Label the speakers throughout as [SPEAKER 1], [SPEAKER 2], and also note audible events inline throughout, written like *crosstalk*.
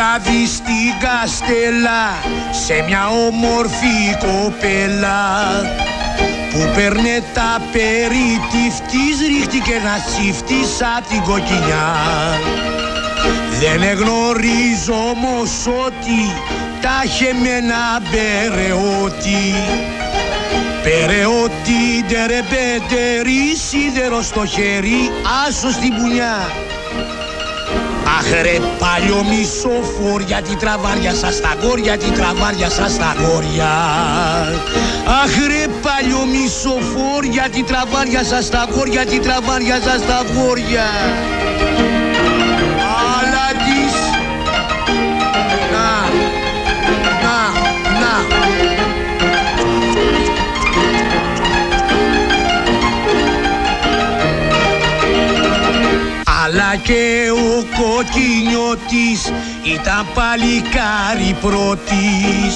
[SPEAKER 1] βράδυ στην Καστέλα σε μια όμορφη κοπέλα που παίρνε τα περιτυφτής ρίχτηκε να τσιφτεί σαν την κοκκινιά. Δεν εγνωρίζω όμως ότι τα είχε με ένα μπερεότι. Περαιότι ντερεμπέντερη σίδερο στο χέρι άσο στην πουνιά Αχ ρε παλιό μισοφόρ τη τραβάρια σας στα γόρια τη τραβάρια σας στα γόρια Αχ ρε παλιό μισοφόρ τη τραβάρια σας στα γόρια τη τραβάρια σας στα γόρια Αλλά και ο κοκκινιώτης ήταν παλικάρι πρώτης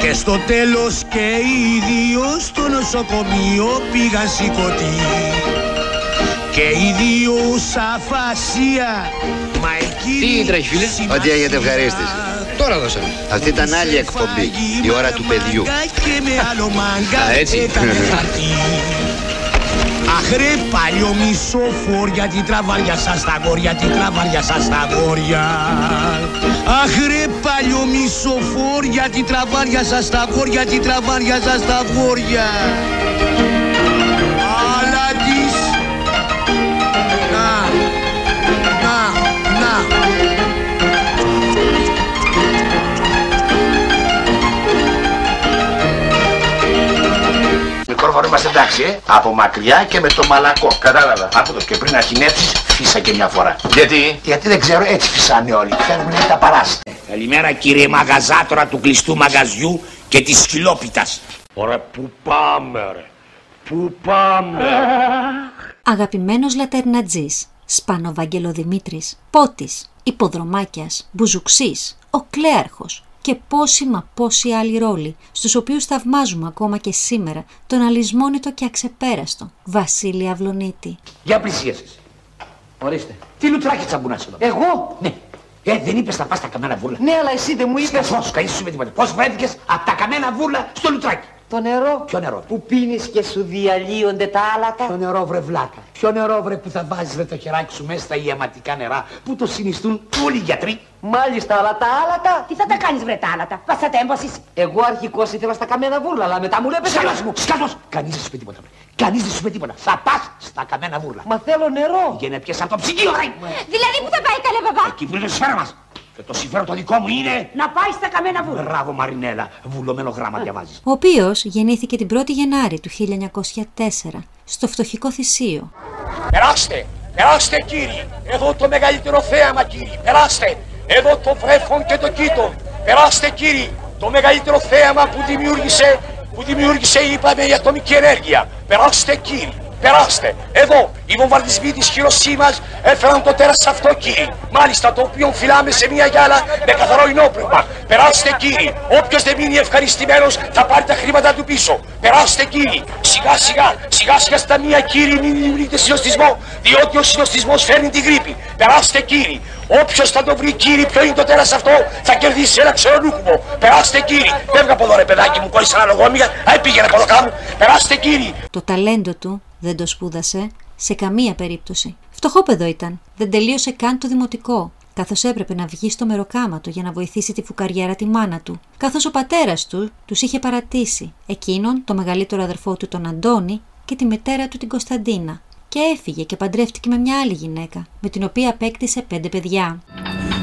[SPEAKER 1] και στο τέλος και οι δύο στο νοσοκομείο πήγαν σηκωτοί και οι δύο σαφασία μα εκείνη
[SPEAKER 2] Τι τρέχει, φίλε;
[SPEAKER 1] σημασία
[SPEAKER 2] Ότι έγινε ευχαρίστηση.
[SPEAKER 3] Τώρα δώσαμε
[SPEAKER 2] Αυτή ήταν άλλη εκπομπή, η ώρα του παιδιού.
[SPEAKER 1] και με άλλο μάγκα
[SPEAKER 2] Α, έτσι.
[SPEAKER 1] Έκανε χαρτί. Αχ ρε παλιό μισοφόρ γιατί τραβάρια σας τα γόρια, τι τραβάρια σας τα γόρια. Αχ ρε παλιό μισοφόρ γιατί τραβάρια σας τα γόρια, τι τραβάρια σας τα γόρια.
[SPEAKER 4] Μικρόφωνο είμαστε εντάξει, ε. Από μακριά και με το μαλακό. Κατάλαβα. Άκου το και πριν αρχινέψεις, φύσα και μια φορά.
[SPEAKER 2] Γιατί;
[SPEAKER 4] Γιατί δεν ξέρω, έτσι φυσάνε όλοι. Φέρνουν τα παράστα.
[SPEAKER 1] Καλημέρα κύριε μαγαζάτορα του κλειστού μαγαζιού και της σκυλόπιτας.
[SPEAKER 4] Ωραία, πού πάμε ρε; Πού πάμε;
[SPEAKER 5] Αγαπημένος λατερνατζής, Σπανοβαγγελοδημήτρης, Πότης, Υποδρομάκιας, Μπουζουξής, ο Κλέαρχος και πόσοι μα πόσοι άλλοι ρόλοι, στους οποίους θαυμάζουμε ακόμα και σήμερα τον αλυσμόνητο και αξεπέραστο Βασίλη Αυλονίτη.
[SPEAKER 4] Για πλησίασες. Ορίστε. Τι λουτράκι τσαμπουνάς εδώ.
[SPEAKER 6] Εγώ;
[SPEAKER 4] Ναι. Ε, δεν είπες θα πας στα καμένα βούρλα.
[SPEAKER 6] Ναι αλλά εσύ δεν μου είπες
[SPEAKER 4] Πώς, κανείς σου είπε τίποτα. Πώς βρέθηκες από τα καμένα βούρλα στο λουτράκι;
[SPEAKER 6] Το νερό
[SPEAKER 4] Ποιο νερό;
[SPEAKER 6] που πίνεις και σου διαλύονται τα άλατα
[SPEAKER 4] Ποιο νερό βρε βλάκα; Ποιο νερό βρε που θα βάζεις βρε το χεράκι σου μέσα στα ιαματικά νερά που το συνιστούν όλοι οι γιατροί;
[SPEAKER 6] Μάλιστα αλλά τα άλατα
[SPEAKER 7] Τι θα τα κάνεις βρε τα άλατα, βασατέμποσεις.
[SPEAKER 6] Εγώ αρχικώς ήθελα στα καμένα βούρλα αλλά μετά μου λέει
[SPEAKER 4] Σκάλος μου, σκάλος. Κανείς δεν σου πει τίποτα. βρε. Κανείς δεν σου πει τίποτα. Θα πας στα καμένα βούρλα.
[SPEAKER 6] Μα θέλω νερό
[SPEAKER 4] Για να πιες από το ψυγείο, ρε.
[SPEAKER 7] Δηλαδή που θα πάει καλέ μπαμπά;
[SPEAKER 4] Εκεί που είναι το συμφέρον μας. Και το συμφέρον το δικό μου είναι...
[SPEAKER 7] Να πάει στα καμένα βούλα.
[SPEAKER 4] Μπράβο Μαρινέλα, βουλωμένο γράμμα διαβάζεις.
[SPEAKER 5] ο οποίος γεννήθηκε την 1η Γενάρη του 1904 στο φτωχικό θυσίο.
[SPEAKER 1] Περάστε, περάστε κύριοι. Εδώ το μεγαλύτερο θέαμα κύριοι. Περάστε. Εδώ το βρέφον και το κήτο. Περάστε κύριοι. Το μεγαλύτερο θέαμα που δημιούργησε, που δημιούργησε είπαμε η ατομική ενέργεια. Περάστε κύριοι. Περάστε. Εδώ οι βομβαρδισμοί της Χειροσύμας έφεραν το τέρας αυτό κύριοι. Μάλιστα το οποίο φυλάμε σε μια γυάλα με καθαρό ενόπνευμα. Περάστε κύριοι. Όποιος δεν μείνει ευχαριστημένος θα πάρει τα χρήματα του πίσω. Περάστε κύριοι. Σιγά σιγά, σιγά σιγά στα μία κύριοι μην δημιουργείτε συνοστισμό, διότι ο συνοστισμός φέρνει την γρήπη. Περάστε κύριοι. Όποιος θα το βρει κύριοι ποιο είναι το τέρας αυτό θα κερδίσει ένα ξερονούκουμο. Περάστε κύριοι. Φεύγα από εδώ ρε παιδάκι μου, κόλλησα ένα λογόμια. Αϊ πήγαινε από εδώ κάπου. Περάστε κύριοι.
[SPEAKER 5] Το ταλέντο του δεν το σπούδασε σε καμία περίπτωση. Φτωχόπεδο ήταν. Δεν τελείωσε καν το δημοτικό καθώς έπρεπε να βγει στο μεροκάματο για να βοηθήσει τη φουκαριέρα τη μάνα του, καθώς ο πατέρας του τους είχε παρατήσει, εκείνον, το μεγαλύτερο αδερφό του τον Αντώνη και τη μητέρα του την Κωνσταντίνα, και έφυγε και παντρεύτηκε με μια άλλη γυναίκα, με την οποία απέκτησε πέντε παιδιά.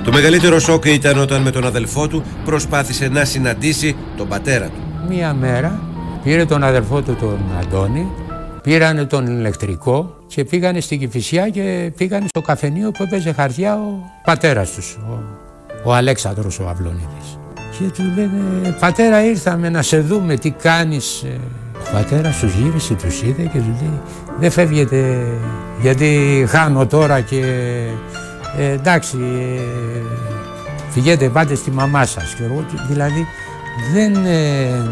[SPEAKER 8] Το μεγαλύτερο σοκ ήταν όταν με τον αδελφό του προσπάθησε να συναντήσει τον πατέρα του.
[SPEAKER 9] Μία μέρα πήρε τον αδελφό του τον Αντώνη, πήρανε τον ηλεκτρικό και πήγανε στην Κηφισιά και πήγανε στο καφενείο που έπαιζε χαρτιά ο πατέρας τους, ο, ο Αλέξανδρος ο Αυλονίδης. Και του λένε πατέρα ήρθαμε να σε δούμε τι κάνεις; Ο πατέρας τους γύρισε, τους είδε και του λέει δεν φεύγετε γιατί χάνω τώρα και ε, εντάξει ε, φυγέτε πάτε στη μαμά σας. Και εγώ, δηλαδή δεν, ε,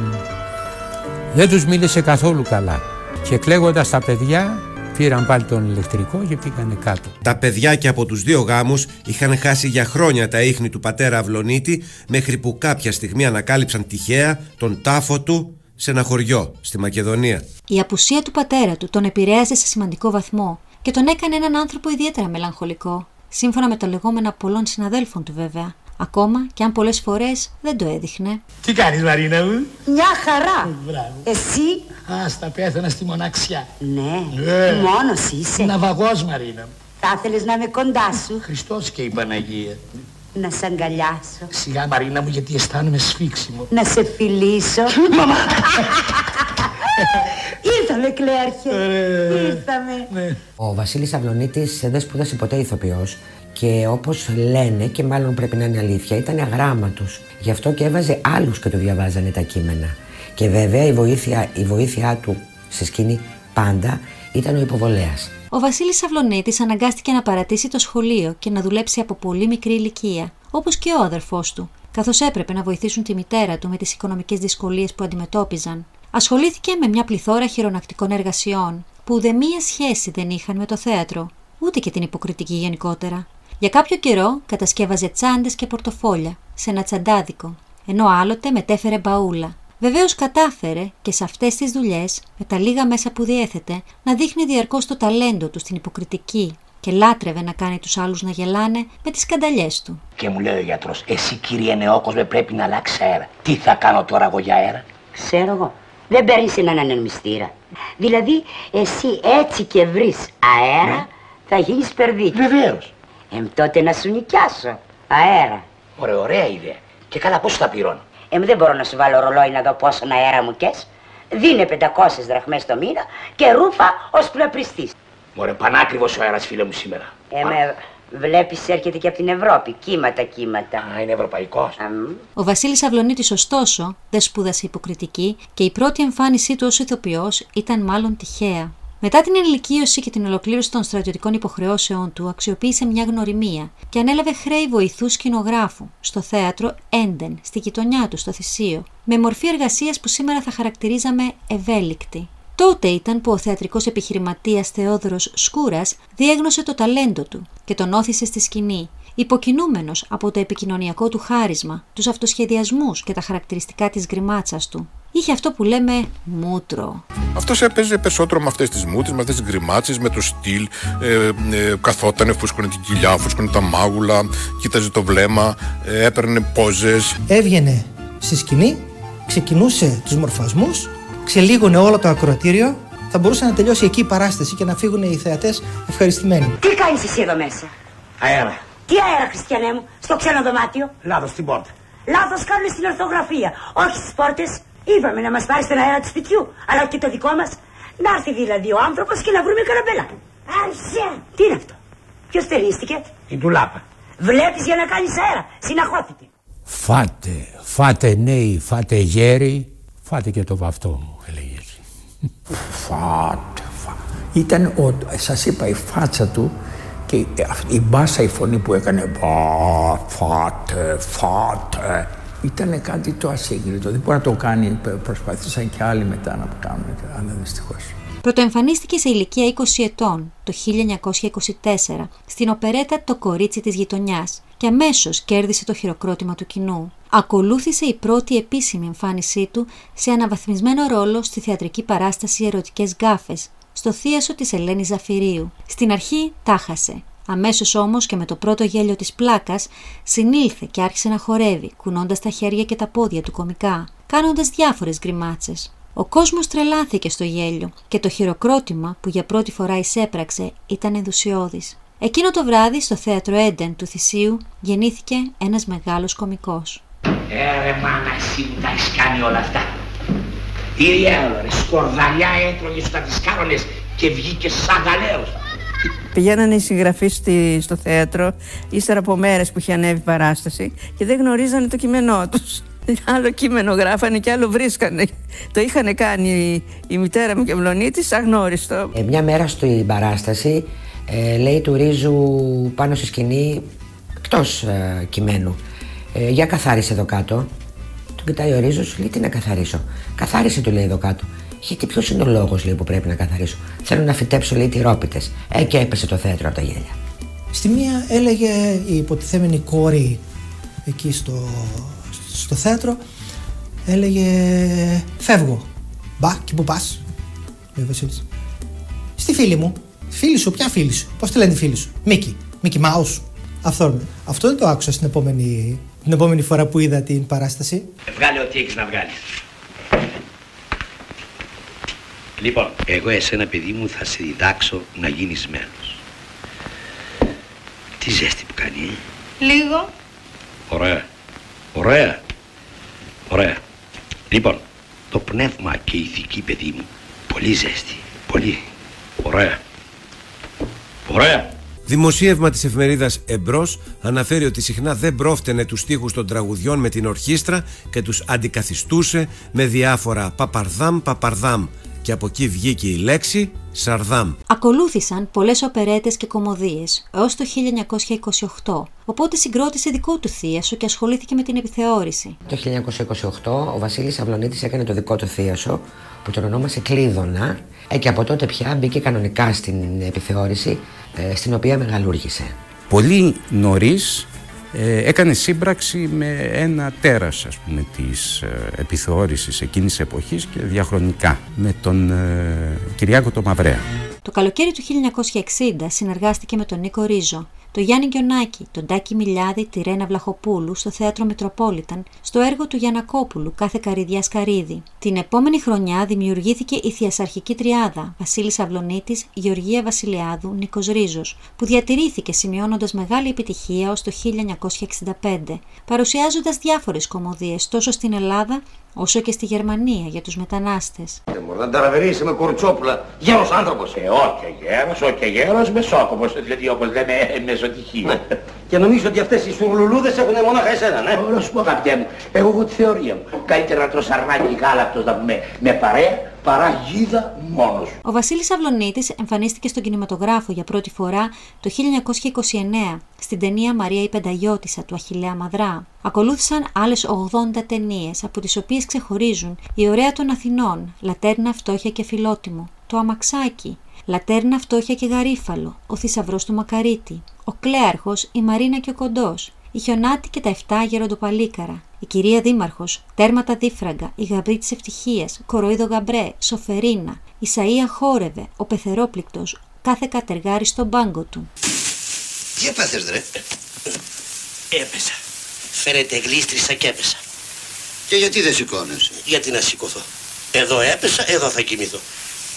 [SPEAKER 9] δεν τους μίλησε καθόλου καλά. Και κλαίγοντας τα παιδιά πήραν πάλι τον ηλεκτρικό και πήγανε κάτω.
[SPEAKER 8] Τα παιδιά και από τους δύο γάμους είχαν χάσει για χρόνια τα ίχνη του πατέρα Αυλονίτη μέχρι που κάποια στιγμή ανακάλυψαν τυχαία τον τάφο του σε ένα χωριό στη Μακεδονία.
[SPEAKER 5] Η απουσία του πατέρα του τον επηρέαζε σε σημαντικό βαθμό και τον έκανε έναν άνθρωπο ιδιαίτερα μελαγχολικό. Σύμφωνα με τα λεγόμενα πολλών συναδέλφων του βέβαια. Ακόμα και αν πολλές φορές δεν το έδειχνε.
[SPEAKER 4] Τι κάνεις Μαρίνα μου;
[SPEAKER 7] Μια χαρά.
[SPEAKER 4] Μπράβο.
[SPEAKER 7] Εσύ;
[SPEAKER 4] Α, στα πέθανα στη μοναξιά.
[SPEAKER 7] Ναι.
[SPEAKER 4] Ε.
[SPEAKER 7] Μόνος είσαι;
[SPEAKER 4] Ναυαγός Μαρίνα μου.
[SPEAKER 7] Θα ήθελες να είμαι κοντά σου;
[SPEAKER 4] Χριστός και η Παναγία.
[SPEAKER 7] Να σ' αγκαλιάσω.
[SPEAKER 4] Σιγά Μαρίνα μου γιατί αισθάνομαι σφίξιμο.
[SPEAKER 7] Να σε φιλήσω.
[SPEAKER 4] Μαμά.
[SPEAKER 7] Ήρθαμε, Κλέαρχε. Ήρθαμε.
[SPEAKER 4] Ναι.
[SPEAKER 10] Ο Βασίλης Αυλονίτης δεν σπούδασε ποτέ ηθοποιός και όπως λένε και μάλλον πρέπει να είναι αλήθεια ήταν αγράμματος. Γι' αυτό και έβαζε άλλους και του διαβάζανε τα κείμενα. Και βέβαια η βοήθεια, η βοήθειά του σε σκηνή πάντα ήταν ο υποβολέας.
[SPEAKER 5] Ο Βασίλης Αυλονίτη αναγκάστηκε να παρατήσει το σχολείο και να δουλέψει από πολύ μικρή ηλικία, όπως και ο αδερφός του, καθώς έπρεπε να βοηθήσουν τη μητέρα του με τις οικονομικές δυσκολίες που αντιμετώπιζαν. Ασχολήθηκε με μια πληθώρα χειρονακτικών εργασιών, που ούτε μία σχέση δεν είχαν με το θέατρο, ούτε και την υποκριτική γενικότερα. Για κάποιο καιρό κατασκεύαζε τσάντες και πορτοφόλια σε ένα τσαντάδικο, ενώ άλλοτε μετέφερε μπαούλα. Βεβαίως κατάφερε και σε αυτές τις δουλειές, με τα λίγα μέσα που διέθετε, να δείχνει διαρκώς το ταλέντο του στην υποκριτική και λάτρευε να κάνει τους άλλους να γελάνε με τις σκανταλιές του.
[SPEAKER 4] Και μου λέει ο γιατρός, εσύ κύριε νεόκοσμε πρέπει να αλλάξεις αέρα. Τι θα κάνω τώρα εγώ για αέρα;
[SPEAKER 7] Ξέρω εγώ. Δεν παίρνεις έναν ανεμιστήρα. Δηλαδή, εσύ έτσι και βρεις αέρα,
[SPEAKER 4] Ναι.
[SPEAKER 7] θα γίνεις περδί.
[SPEAKER 4] Βεβαίως.
[SPEAKER 7] Εμ τότε να σου νοικιάσω. Αέρα.
[SPEAKER 4] Ωραία, ωραία ιδέα. Και καλά πόσο θα πληρώνω;
[SPEAKER 7] Εμ δεν μπορώ να σου βάλω ρολόι να δω πόσο αέρα μου κες. Δίνε 500 δραχμές το μήνα και ρούφα ως που να πριστείς.
[SPEAKER 4] Μωρέ, πανάκριβος ο αέρας φίλε μου σήμερα.
[SPEAKER 7] Εμ, βλέπεις έρχεται και από την Ευρώπη. Κύματα, κύματα.
[SPEAKER 4] Α, είναι ευρωπαϊκός.
[SPEAKER 7] Αμ.
[SPEAKER 5] Ο Βασίλης Αυλονίτης, ωστόσο, δεν σπούδασε υποκριτική και η πρώτη εμφάνισή του ως ηθοποιός ήταν μάλλον τυχαία. Μετά την ενηλικίωση και την ολοκλήρωση των στρατιωτικών υποχρεώσεών του, αξιοποίησε μια γνωριμία και ανέλαβε χρέη βοηθού σκηνογράφου στο θέατρο Έντεν, στη γειτονιά του, στο Θησίο, με μορφή εργασίας που σήμερα θα χαρακτηρίζαμε ευέλικτη. Τότε ήταν που ο θεατρικός επιχειρηματίας Θεόδωρος Σκούρας διέγνωσε το ταλέντο του και τον όθησε στη σκηνή, υποκινούμενος από το επικοινωνιακό του χάρισμα, τους αυτοσχεδιασμούς και τα χαρακτηριστικά της γκριμάτσας του. Είχε αυτό που λέμε μούτρο.
[SPEAKER 11] Αυτό έπαιζε περισσότερο με αυτές τις μούτρες, με αυτές τις γκριμάτσες, με το στυλ. Ε, ε, καθότανε, φούσκωνε την κοιλιά, φούσκωνε τα μάγουλα, κοίταζε το βλέμμα, ε, έπαιρνε πόζες.
[SPEAKER 12] Έβγαινε στη σκηνή, ξεκινούσε τους μορφασμούς, ξελίγωνε όλο το ακροατήριο, θα μπορούσε να τελειώσει εκεί η παράσταση και να φύγουν οι θεατές ευχαριστημένοι.
[SPEAKER 7] Τι κάνεις εσύ εδώ μέσα;
[SPEAKER 4] Αέρα.
[SPEAKER 7] Τι αέρα, Χριστιανέ μου, στο ξένο δωμάτιο;
[SPEAKER 4] Λάθος στην πόρτα.
[SPEAKER 7] Λάθος κάνουν στην ορθογραφία, όχι στις πόρτες. Είπαμε να μας πάρει στον αέρα του σπιτιού, αλλά και το δικό μας. Να έρθει δηλαδή ο άνθρωπος και να βρούμε καραμπέλα. Άρχισε. Τι είναι αυτό; Ποιος στερίστηκε.
[SPEAKER 4] Η ντουλάπα.
[SPEAKER 7] Βλέπεις για να κάνεις αέρα. Συναχώθηκε.
[SPEAKER 9] Φάτε, φάτε νέοι, φάτε γέροι, φάτε και το βαφτό μου, έλεγε έτσι.
[SPEAKER 13] Φάτε, φάτε. Ήταν, ο, σας είπα, η φάτσα του και η- η μπάσα η φωνή που έκανε «Μπα, φάτε, φάτε». Ήταν κάτι το ασύγκριτο. Δεν μπορεί να το κάνει. Προσπάθησαν και άλλοι μετά να το κάνουν, αλλά δυστυχώς.
[SPEAKER 5] Πρωτοεμφανίστηκε σε ηλικία 20 ετών το 1924 στην οπερέτα «Το κορίτσι της γειτονιάς» και αμέσως κέρδισε το χειροκρότημα του κοινού. Ακολούθησε η πρώτη επίσημη εμφάνισή του σε αναβαθμισμένο ρόλο στη θεατρική παράσταση «Ερωτικές γκάφες» στο θίασο της Ελένης Ζαφυρίου. Στην αρχή τάχασε. Αμέσως όμως και με το πρώτο γέλιο της πλάκας συνήλθε και άρχισε να χορεύει, κουνώντας τα χέρια και τα πόδια του κομικά, κάνοντας διάφορες γκριμάτσες. Ο κόσμος τρελάθηκε στο γέλιο και το χειροκρότημα που για πρώτη φορά εισέπραξε ήταν ενδουσιώδης. Εκείνο το βράδυ στο θέατρο Έντεν του Θησίου γεννήθηκε ένας μεγάλος κομικός.
[SPEAKER 4] Ε, ρε μάνα, εσύ μου τα έχεις κάνει όλα αυτά. Τι διάλογο, ρε, σκορδαλιά έτρωγες στα τις και βγήκες σαν γαλέος.
[SPEAKER 14] Πηγαίνανε οι συγγραφείς στο θέατρο, ύστερα από μέρες που είχε ανέβει η παράσταση και δεν γνωρίζανε το κείμενό τους. *laughs* Άλλο κείμενο γράφανε και άλλο βρίσκανε. Το είχαν κάνει η μητέρα μου και Μλονίτης αγνώριστο.
[SPEAKER 10] Ε, μια μέρα στην παράσταση ε, λέει του Ρίζου πάνω στη σκηνή εκτός ε, κειμένου. Ε, για καθάρισε εδώ κάτω. Του κοιτάει ο Ρίζος, λέει τι να καθαρίσω. Καθάρισε του λέει εδώ κάτω. Γιατί ποιος είναι ο λόγος που πρέπει να καθαρίσω. Θέλω να φυτέψω λέει τυρόπιτε. Ε, και έπεσε το θέατρο από τα γέλια.
[SPEAKER 12] Στη μία έλεγε η υποτιθέμενη κόρη εκεί στο, στο θέατρο, έλεγε Φεύγω. Μπα, και πού πας, λέει ο Στη φίλη μου. Φίλη σου, ποια φίλη σου; Πώς τη λένε τη φίλη σου; Μίκη. Μίκη Μάους. Αυτό, αυτό δεν το άκουσα στην επόμενη, την επόμενη φορά που είδα την παράσταση.
[SPEAKER 4] Βγάλε ό,τι έχεις να βγάλεις. Λοιπόν, εγώ εσένα παιδί μου θα σε διδάξω να γίνεις μέλος. Τι ζέστη που κάνει,
[SPEAKER 15] ε; Λίγο.
[SPEAKER 4] Ωραία. Ωραία. Ωραία. Λοιπόν, το πνεύμα και η ηθική παιδί μου, πολύ ζέστη. Πολύ. Ωραία. Ωραία.
[SPEAKER 8] Δημοσίευμα της εφημερίδας Εμπρός αναφέρει ότι συχνά δεν πρόφτενε τους στίχους των τραγουδιών με την ορχήστρα και τους αντικαθιστούσε με διάφορα παπαρδάμ παπαρδάμ και από εκεί βγήκε η λέξη Σαρδάμ.
[SPEAKER 5] Ακολούθησαν πολλές οπερέτες και κομμωδίες έως το 1928, οπότε συγκρότησε δικό του θίασο και ασχολήθηκε με την επιθεώρηση.
[SPEAKER 10] Το 1928 ο Βασίλης Αυλονίτης έκανε το δικό του θίασο που τον ονόμασε Κλείδωνα ε, και από τότε πια μπήκε κανονικά στην επιθεώρηση ε, στην οποία μεγαλούργησε.
[SPEAKER 9] Πολύ νωρίς ε, έκανε σύμπραξη με ένα τέρας ας πούμε της ε, επιθεώρησης εκείνης της εποχής και διαχρονικά με τον ε, Κυριάκο το Μαυρέα.
[SPEAKER 5] Το καλοκαίρι του 1960 συνεργάστηκε με τον Νίκο Ρίζο το Γιάννη Γκιονάκη, τον Τάκη Μιλιάδη, τη Ρένα Βλαχοπούλου στο θέατρο Μητροπόλιταν, στο έργο του Γιανακόπουλου κάθε καριδιά καρίδι. Την επόμενη χρονιά δημιουργήθηκε η Θιασαρχική Τριάδα Βασίλης Αυλονίτης, Γεωργία Βασιλιάδου, Νίκος Ρίζος, που διατηρήθηκε σημειώνοντας μεγάλη επιτυχία ως το 1965, παρουσιάζοντας διάφορες κομμωδίες τόσο στην Ελλάδα όσο και στη Γερμανία για τους μετανάστες.
[SPEAKER 4] Δεν ταραβερίσει με κορτσόπουλα, γέρος άνθρωπος. Ε, όχι γέρος, όχι γέρος, μεσόκοπος, δηλαδή όπως λέμε μεσοτυχία. Ναι. Και νομίζω ότι αυτές οι σουρλουλούδες έχουν μονάχα εσένα, ναι. Όλα σου πω αγαπητέ μου, εγώ έχω τη θεωρία μου. Καλύτερα να τρως αρνάκι γάλακτος να πούμε με παρέα παρά γίδα μόνος.
[SPEAKER 5] Ο Βασίλης Αυλονίτης εμφανίστηκε στον κινηματογράφο για πρώτη φορά το 1929 στην ταινία Μαρία η Πενταγιώτισσα του Αχιλέα Μαδρά. Ακολούθησαν άλλες 80 ταινίες, από τις οποίες ξεχωρίζουν «Η ωραία των Αθηνών», «Λατέρνα, φτώχεια και φιλότιμο», «Το αμαξάκι», «Λατέρνα, φτώχεια και γαρίφαλο», «Ο θησαυρός του Μακαρίτη», «Ο κλέαρχος», «Η Μαρίνα και ο Κοντός», η Χιονάτη και τα 7 γεροντοπαλίκαρα, η κυρία Δήμαρχος, τέρματα δίφραγκα, η γαμπρή της ευτυχίας, κοροϊδο γαμπρέ, σοφερίνα, η Σαΐα χόρευε, ο πεθερόπληκτος, κάθε κατεργάρι στον πάγκο του.
[SPEAKER 2] Τι έπαθε, ρε.
[SPEAKER 4] Έπεσα. Φέρετε γλίστρισα και έπεσα.
[SPEAKER 2] Και γιατί δεν σηκώνεσαι;
[SPEAKER 4] Γιατί να σηκωθώ. Εδώ έπεσα, εδώ θα κοιμηθώ.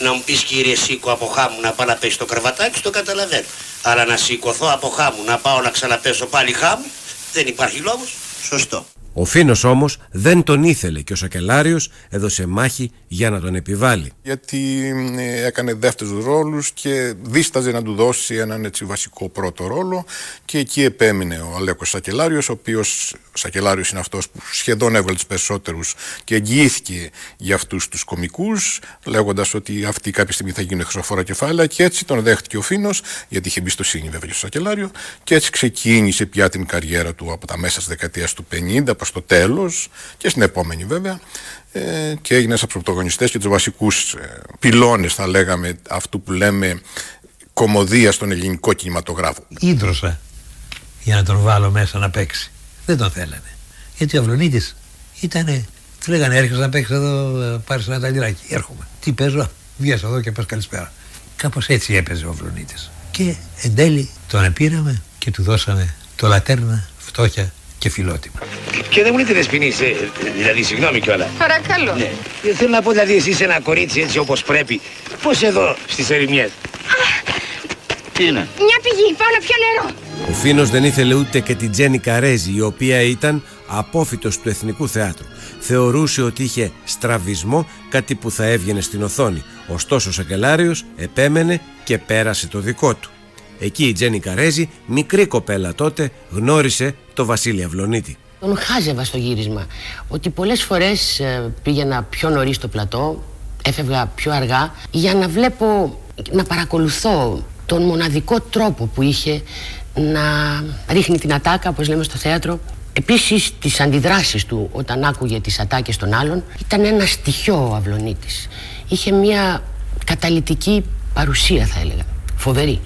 [SPEAKER 4] Να μου πεις κύριε σήκω από χάμου να πάω να πέσει το κρεβατάκι, το καταλαβαίνω. Αλλά να σηκωθώ από χάμου να πάω να ξαναπέσω πάλι χάμου, δεν υπάρχει λόγος.
[SPEAKER 2] Σωστό.
[SPEAKER 8] Ο Φίνος όμως δεν τον ήθελε και ο Σακελάριος έδωσε μάχη για να τον επιβάλλει.
[SPEAKER 11] Γιατί ε, έκανε δεύτερους ρόλους και δίσταζε να του δώσει έναν έτσι βασικό πρώτο ρόλο και εκεί επέμεινε ο Αλέκος Σακελάριος, ο οποίος ο Σακελάριος είναι αυτός που σχεδόν έβγαλε τους περισσότερους και εγγυήθηκε για αυτούς τους κομικούς λέγοντας ότι αυτοί κάποια στιγμή θα γίνουν χρυσοφόρα κεφάλαια και έτσι τον δέχτηκε ο Φίνος γιατί είχε εμπιστοσύνη βέβαια στο Σακελάριο και έτσι ξεκίνησε πια την καριέρα του από τα μέσα της δεκαετίας του 50 προς το τέλος και στην επόμενη βέβαια ε, και έγινε από τους πρωταγωνιστές και τους βασικούς ε, πυλώνες θα λέγαμε αυτού που λέμε κομμωδία στον ελληνικό κινηματογράφο.
[SPEAKER 15] Ήδρωσα για να τον βάλω μέσα να παίξει. Δεν τον θέλανε. Γιατί ο Αυλονίτης ήταν. Του λέγανε έρχεσαι να παίξεις εδώ, ε, πάρεις ένα ταλιράκι. Έρχομαι. Τι παίζω, βγες εδώ και πας καλησπέρα. Κάπως έτσι έπαιζε ο Αυλονίτης. Και εν τέλει τον πήραμε και του δώσαμε το λατέρνα, φτώχεια και φιλότιμα.
[SPEAKER 4] Και δεν μου λέτε δεσποινής, ε, δηλαδή συγγνώμη κιόλας.
[SPEAKER 16] Παρακαλώ.
[SPEAKER 4] Ναι. Ε, Θέλω να πω δηλαδή εσύ είσαι ένα κορίτσι έτσι όπως πρέπει. Πώς εδώ στις ερημιές; Τι είναι;
[SPEAKER 16] Μια πηγή, πάω να πιω νερό.
[SPEAKER 8] Ο Φίνος δεν ήθελε ούτε και την Τζένι Καρέζη, η οποία ήταν απόφυτος του Εθνικού Θεάτρου. Θεωρούσε ότι είχε στραβισμό, κάτι που θα έβγαινε στην οθόνη. Ωστόσο ο Σακελάριος επέμενε και πέρασε το δικό του. Εκεί η Τζένι Καρέζη, μικρή κοπέλα τότε, γνώρισε το Βασίλη Αυλονίτη.
[SPEAKER 17] Τον χάζευα στο γύρισμα. Ότι πολλές φορές ε, πήγαινα πιο νωρίς στο πλατό, έφευγα πιο αργά, για να βλέπω, να παρακολουθώ τον μοναδικό τρόπο που είχε να ρίχνει την ατάκα, όπως λέμε στο θέατρο. Επίσης τις αντιδράσεις του όταν άκουγε τις ατάκες των άλλων ήταν ένα στοιχείο ο Αυλονίτης. Είχε μια καταλητική παρουσία θα έλεγα, φοβερή.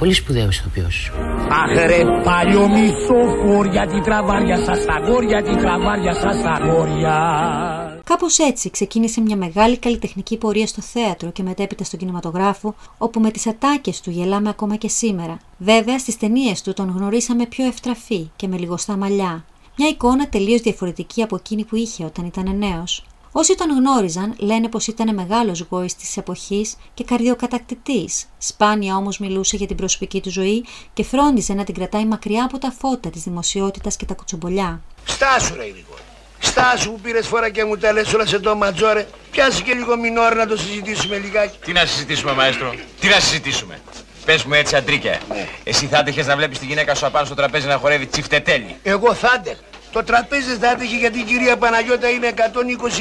[SPEAKER 17] Πολύ σπουδαίος ηθοποιός.
[SPEAKER 1] Αχ ρε παλιό μισό τη τραβάρια σας τα γόρια, τη τραβάρια σας τα γόρια.
[SPEAKER 5] Κάπως έτσι ξεκίνησε μια μεγάλη καλλιτεχνική πορεία στο θέατρο και μετέπειτα στον κινηματογράφο, όπου με τις ατάκες του γελάμε ακόμα και σήμερα. Βέβαια, στις ταινίες του τον γνωρίσαμε πιο ευτραφή και με λιγοστά μαλλιά. Μια εικόνα τελείως διαφορετική από εκείνη που είχε όταν ήταν νέος. Όσοι τον γνώριζαν λένε πως ήταν μεγάλος γόης της εποχής και καρδιοκατακτητής. Σπάνια όμως μιλούσε για την προσωπική του ζωή και φρόντιζε να την κρατάει μακριά από τα φώτα της δημοσιότητας και τα κουτσομπολιά.
[SPEAKER 4] Στάσου ρε Γρηγόρη. Στάσου που πήρες φορά και μου τα λες όλα σε το ματζόρε. Πιάσε και λίγο μινόρ να το συζητήσουμε λιγάκι.
[SPEAKER 18] Τι να συζητήσουμε, μαέστρο; Τι να συζητήσουμε; Πες μου έτσι, αντρίκια.
[SPEAKER 4] Ναι.
[SPEAKER 18] Εσύ θα άντεχες να βλέπεις τη γυναίκα σου απάνω στο τραπέζι να χορεύει τσιφτετέλη.
[SPEAKER 4] Εγώ θα άντεχα. Το τραπέζι θα άντεχε γιατί η κυρία Παναγιώτα είναι 120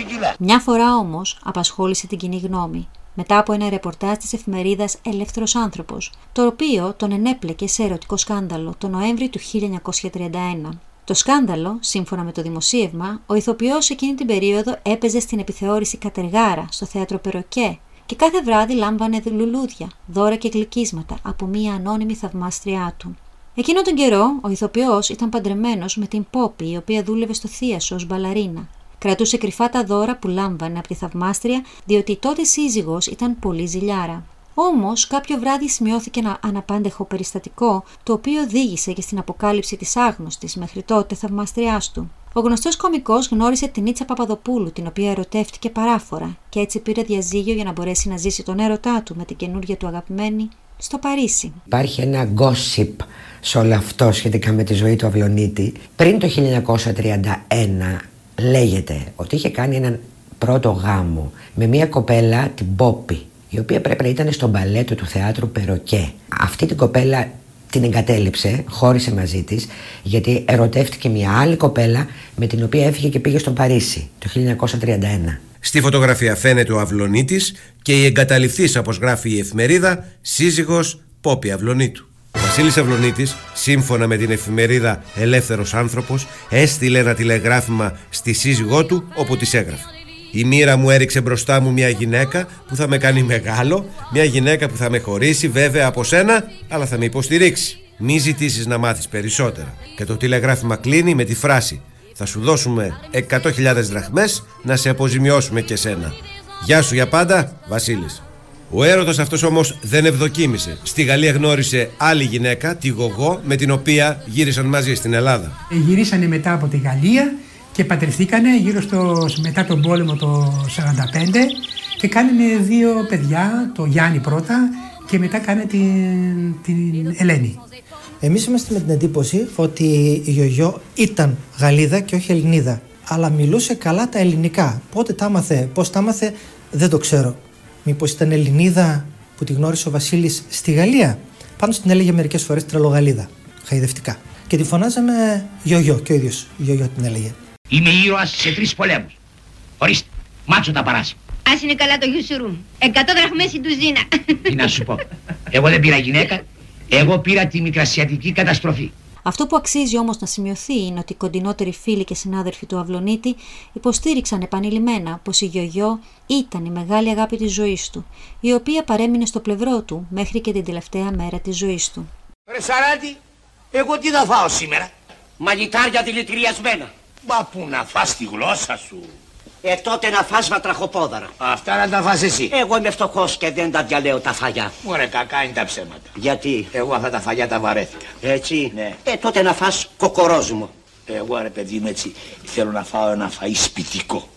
[SPEAKER 4] κιλά.
[SPEAKER 5] Μια φορά όμως απασχόλησε την κοινή γνώμη. Μετά από ένα ρεπορτάζ της εφημερίδας Ελεύθερος Άνθρωπος, το οποίο τον ενέπλεκε σε ερωτικό σκάνδαλο το Νοέμβρη του 1931. Το σκάνδαλο, σύμφωνα με το δημοσίευμα, ο ηθοποιός εκείνη την περίοδο έπαιζε στην επιθεώρηση Κατεργάρα στο θέατρο Περοκέ και κάθε βράδυ λάμβανε λουλούδια, δώρα και γλυκίσματα από μία ανώνυμη θαυμάστριά του. Εκείνο τον καιρό, ο ηθοποιός ήταν παντρεμένος με την Πόπη, η οποία δούλευε στο θίασο ως μπαλαρίνα. Κρατούσε κρυφά τα δώρα που λάμβανε από τη θαυμάστρια, διότι η τότε σύζυγος ήταν πολύ ζηλιάρα. Όμως, κάποιο βράδυ σημειώθηκε ένα αναπάντεχο περιστατικό, το οποίο οδήγησε και στην αποκάλυψη της άγνωστης μέχρι τότε θαυμαστριά του. Ο γνωστός κωμικό γνώρισε την Ήτσα Παπαδοπούλου, την οποία ερωτεύτηκε παράφορα, και έτσι πήρε διαζύγιο για να μπορέσει να ζήσει τον έρωτά του με την καινούργια του αγαπημένη στο Παρίσι.
[SPEAKER 10] Υπάρχει ένα gossip σε όλο αυτό σχετικά με τη ζωή του Αυλονίτη. Πριν το 1931 λέγεται ότι είχε κάνει έναν πρώτο γάμο με μια κοπέλα την Πόπη η οποία πρέπει να ήταν στο μπαλέτο του θεάτρου Περοκέ. Αυτή την κοπέλα την εγκατέλειψε, χώρισε μαζί της, γιατί ερωτεύτηκε μια άλλη κοπέλα με την οποία έφυγε και πήγε στο Παρίσι το 1931.
[SPEAKER 8] Στη φωτογραφία φαίνεται ο Αυλονίτης και η εγκαταληφθής, όπως γράφει η εφημερίδα, σύζυγος Πόπη Αυλονίτου. Ο Βασίλης Αυλονίτης, σύμφωνα με την εφημερίδα Ελεύθερος Άνθρωπος, έστειλε ένα τηλεγράφημα στη σύζυγό του όπου της έγραφε. Η μοίρα μου έριξε μπροστά μου μια γυναίκα που θα με κάνει μεγάλο, μια γυναίκα που θα με χωρίσει βέβαια από σένα, αλλά θα με υποστηρίξει. Μη ζητήσεις να μάθεις περισσότερα. Και το τηλεγράφημα κλείνει με τη φράση: Θα σου δώσουμε 100.000 δραχμές να σε αποζημιώσουμε και σένα. Γεια σου για πάντα, Βασίλης. Ο έρωτας αυτός όμως δεν ευδοκίμησε. Στη Γαλλία γνώρισε άλλη γυναίκα, τη Γογό, με την οποία γύρισαν μαζί στην Ελλάδα.
[SPEAKER 19] Γυρίσανε μετά από τη Γαλλία και παντρευτήκανε γύρω στο, μετά τον πόλεμο το 45 και κάνανε δύο παιδιά, το Γιάννη πρώτα και μετά κάνε την, την Ελένη.
[SPEAKER 12] Εμείς είμαστε με την εντύπωση ότι η Γιωγιό ήταν Γαλλίδα και όχι Ελληνίδα. Αλλά μιλούσε καλά τα ελληνικά. Πότε τα άμαθε, πώς τα άμαθε, δεν το ξέρω. Μήπως ήταν Ελληνίδα που τη γνώρισε ο Βασίλης στη Γαλλία; Πάνω την έλεγε μερικές φορές τρελογαλίδα, χαϊδευτικά. Και τη φωνάζαμε Γιωγιό και ο ίδιος Γιωγιό την έλεγε.
[SPEAKER 4] Είμαι ήρωας σε τρεις πολέμους. Ορίστε, μάτσο τα παράσει.
[SPEAKER 16] Ας είναι καλά το γιουσουρούμ. Εκατό δραχμές η τουζίνα.
[SPEAKER 4] Τι να σου πω. Εγώ δεν πήρα γυναίκα. Εγώ πήρα τη μικρασιατική καταστροφή.
[SPEAKER 5] Αυτό που αξίζει όμως να σημειωθεί είναι ότι οι κοντινότεροι φίλοι και συνάδελφοι του Αυλονίτη υποστήριξαν επανειλημμένα πως η Γιογιό ήταν η μεγάλη αγάπη της ζωής του, η οποία παρέμεινε στο πλευρό του μέχρι και την τελευταία μέρα της ζωής του.
[SPEAKER 1] Ρε Σαράτη, εγώ τι θα φάω σήμερα;
[SPEAKER 6] Μαγιτάρια δηλητηριασμένα.
[SPEAKER 1] Μα που να φας τη γλώσσα σου;
[SPEAKER 6] Ε, τότε να φας βατραχοπόδαρα.
[SPEAKER 1] Αυτά να τα φας εσύ.
[SPEAKER 6] Εγώ είμαι φτωχός και δεν τα διαλέω τα φαγιά.
[SPEAKER 1] Ωραία, κακά είναι τα ψέματα.
[SPEAKER 6] Γιατί;
[SPEAKER 1] Εγώ αυτά τα φαγιά τα βαρέθηκα.
[SPEAKER 6] Έτσι;
[SPEAKER 1] Ναι.
[SPEAKER 6] Ε, τότε να φας κοκορόζουμο.
[SPEAKER 1] Εγώ ρε παιδί μου έτσι θέλω να φάω ένα φαΐ σπιτικό.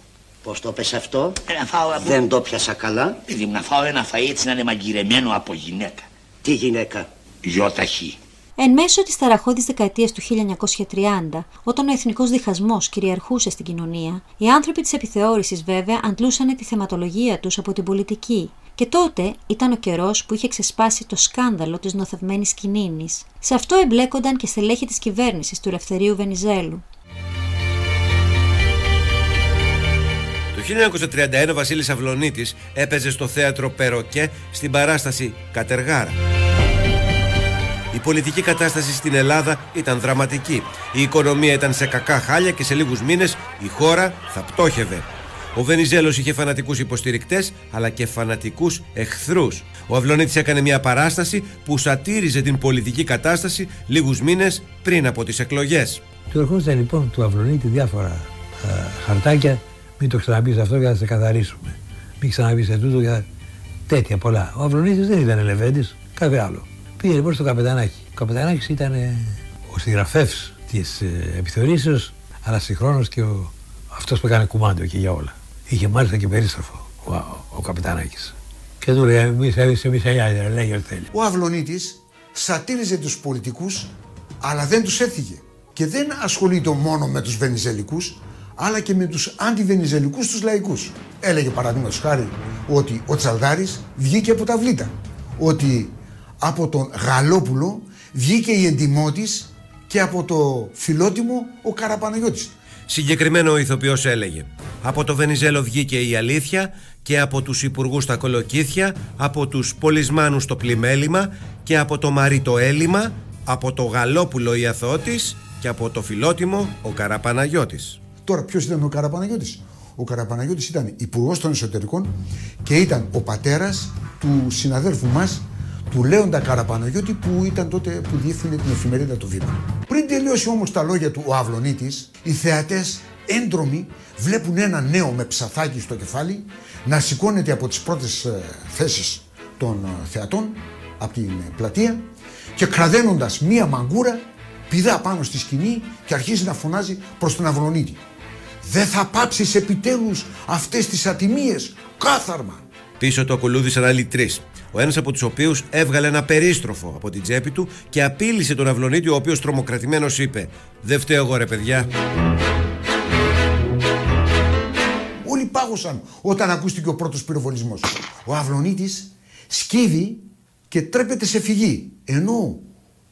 [SPEAKER 6] Πώς το πες αυτό;
[SPEAKER 1] Ε, να φάω από...
[SPEAKER 6] Δεν το πιάσα καλά.
[SPEAKER 1] Παιδί μου να φάω ένα φαΐ έτσι να είναι μαγειρεμένο από γυναίκα.
[SPEAKER 6] Τι γυναίκα;
[SPEAKER 1] Γιώταχη.
[SPEAKER 5] Εν μέσω της ταραχώδης δεκαετίας του 1930, όταν ο εθνικός διχασμός κυριαρχούσε στην κοινωνία, οι άνθρωποι της επιθεώρησης βέβαια αντλούσαν τη θεματολογία τους από την πολιτική και τότε ήταν ο καιρός που είχε ξεσπάσει το σκάνδαλο της νοθευμένης κινήνης. Σε αυτό εμπλέκονταν και στελέχη της κυβέρνησης του Ελευθερίου Βενιζέλου.
[SPEAKER 8] Το 1931 ο Βασίλης Αυλονίτης έπαιζε στο θέατρο Περοκέ στην παράσταση Κατεργάρα. Η πολιτική κατάσταση στην Ελλάδα ήταν δραματική. Η οικονομία ήταν σε κακά χάλια και σε λίγους μήνες η χώρα θα πτώχευε. Ο Βενιζέλος είχε φανατικούς υποστηρικτές αλλά και φανατικούς εχθρούς. Ο Αυλονίτης έκανε μια παράσταση που σατήριζε την πολιτική κατάσταση λίγους μήνες πριν από τις εκλογές.
[SPEAKER 15] Του ερχόταν λοιπόν του Αυλονίτη διάφορα ε, χαρτάκια. Μην το ξαναπείς αυτό για να σε καθαρίσουμε. Μην ξαναπείς τούτο για τέτοια πολλά. Ο Αυλονίτης δεν ήταν ελεβέντης, κάθε άλλο. Πήγε λοιπόν στο Καπετανάκι. Ο Καπετανάκης ήταν ε, ο συγγραφεύς της ε, επιθεωρήσεως, αλλά συγχρόνως και ο, αυτός που έκανε κουμάντο και για όλα. Είχε μάλιστα και περίστροφο ο, ο, ο Καπετανάκης. Και του λέει, εμείς, εμείς, εμείς ελιά, λέγει ό,τι θέλει.
[SPEAKER 20] Ο Αυλονίτης σατήριζε τους πολιτικούς, αλλά δεν τους έφυγε. Και δεν ασχολείται μόνο με τους βενιζελικούς, αλλά και με τους αντιβενιζελικούς τους λαϊκούς. Έλεγε παραδείγματος χάρη ότι ο Τσαλδάρης βγήκε από τα Βλήτα. Ότι από τον Γαλόπουλο βγήκε η εντιμότης και από το φιλότιμο ο Καραπαναγιώτης.
[SPEAKER 8] Συγκεκριμένο ο ηθοποιός έλεγε «Από το Βενιζέλο βγήκε η αλήθεια και από τους υπουργούς τα κολοκύθια, από τους πολισμάνους το πλημέλημα και από το Μαρί το έλλειμμα, από το Γαλόπουλο η αθώτης και από το φιλότιμο ο Καραπαναγιώτης».
[SPEAKER 20] Τώρα ποιος ήταν ο Καραπαναγιώτης; Ο Καραπαναγιώτης ήταν υπουργός των εσωτερικών και ήταν ο πατέρας του συναδέλφου μας του Λέοντα Καραπαναγιώτη που ήταν τότε που διεύθυνε την εφημερίδα του Βήμα. Πριν τελειώσει όμως τα λόγια του ο Αυλονίτης, οι θεατές έντρομοι βλέπουν ένα νέο με ψαθάκι στο κεφάλι να σηκώνεται από τις πρώτες ε, θέσεις των ε, θεατών από την ε, πλατεία και κραδένοντας μία μαγκούρα πηδά πάνω στη σκηνή και αρχίζει να φωνάζει προς τον Αυλονίτη. Δεν θα πάψεις επιτέλους αυτές τις ατιμίες, κάθαρμα.
[SPEAKER 8] Πίσω του ακολούθησαν άλλοι τρεις. Ο ένας από τους οποίους έβγαλε ένα περίστροφο από την τσέπη του και απείλησε τον Αυλονίτη, ο οποίος τρομοκρατημένος είπε: Δεν φταίω εγώ, ρε παιδιά.
[SPEAKER 20] Όλοι πάγωσαν όταν ακούστηκε ο πρώτος πυροβολισμός. Ο Αυλονίτης σκύβει και τρέπεται σε φυγή. Ενώ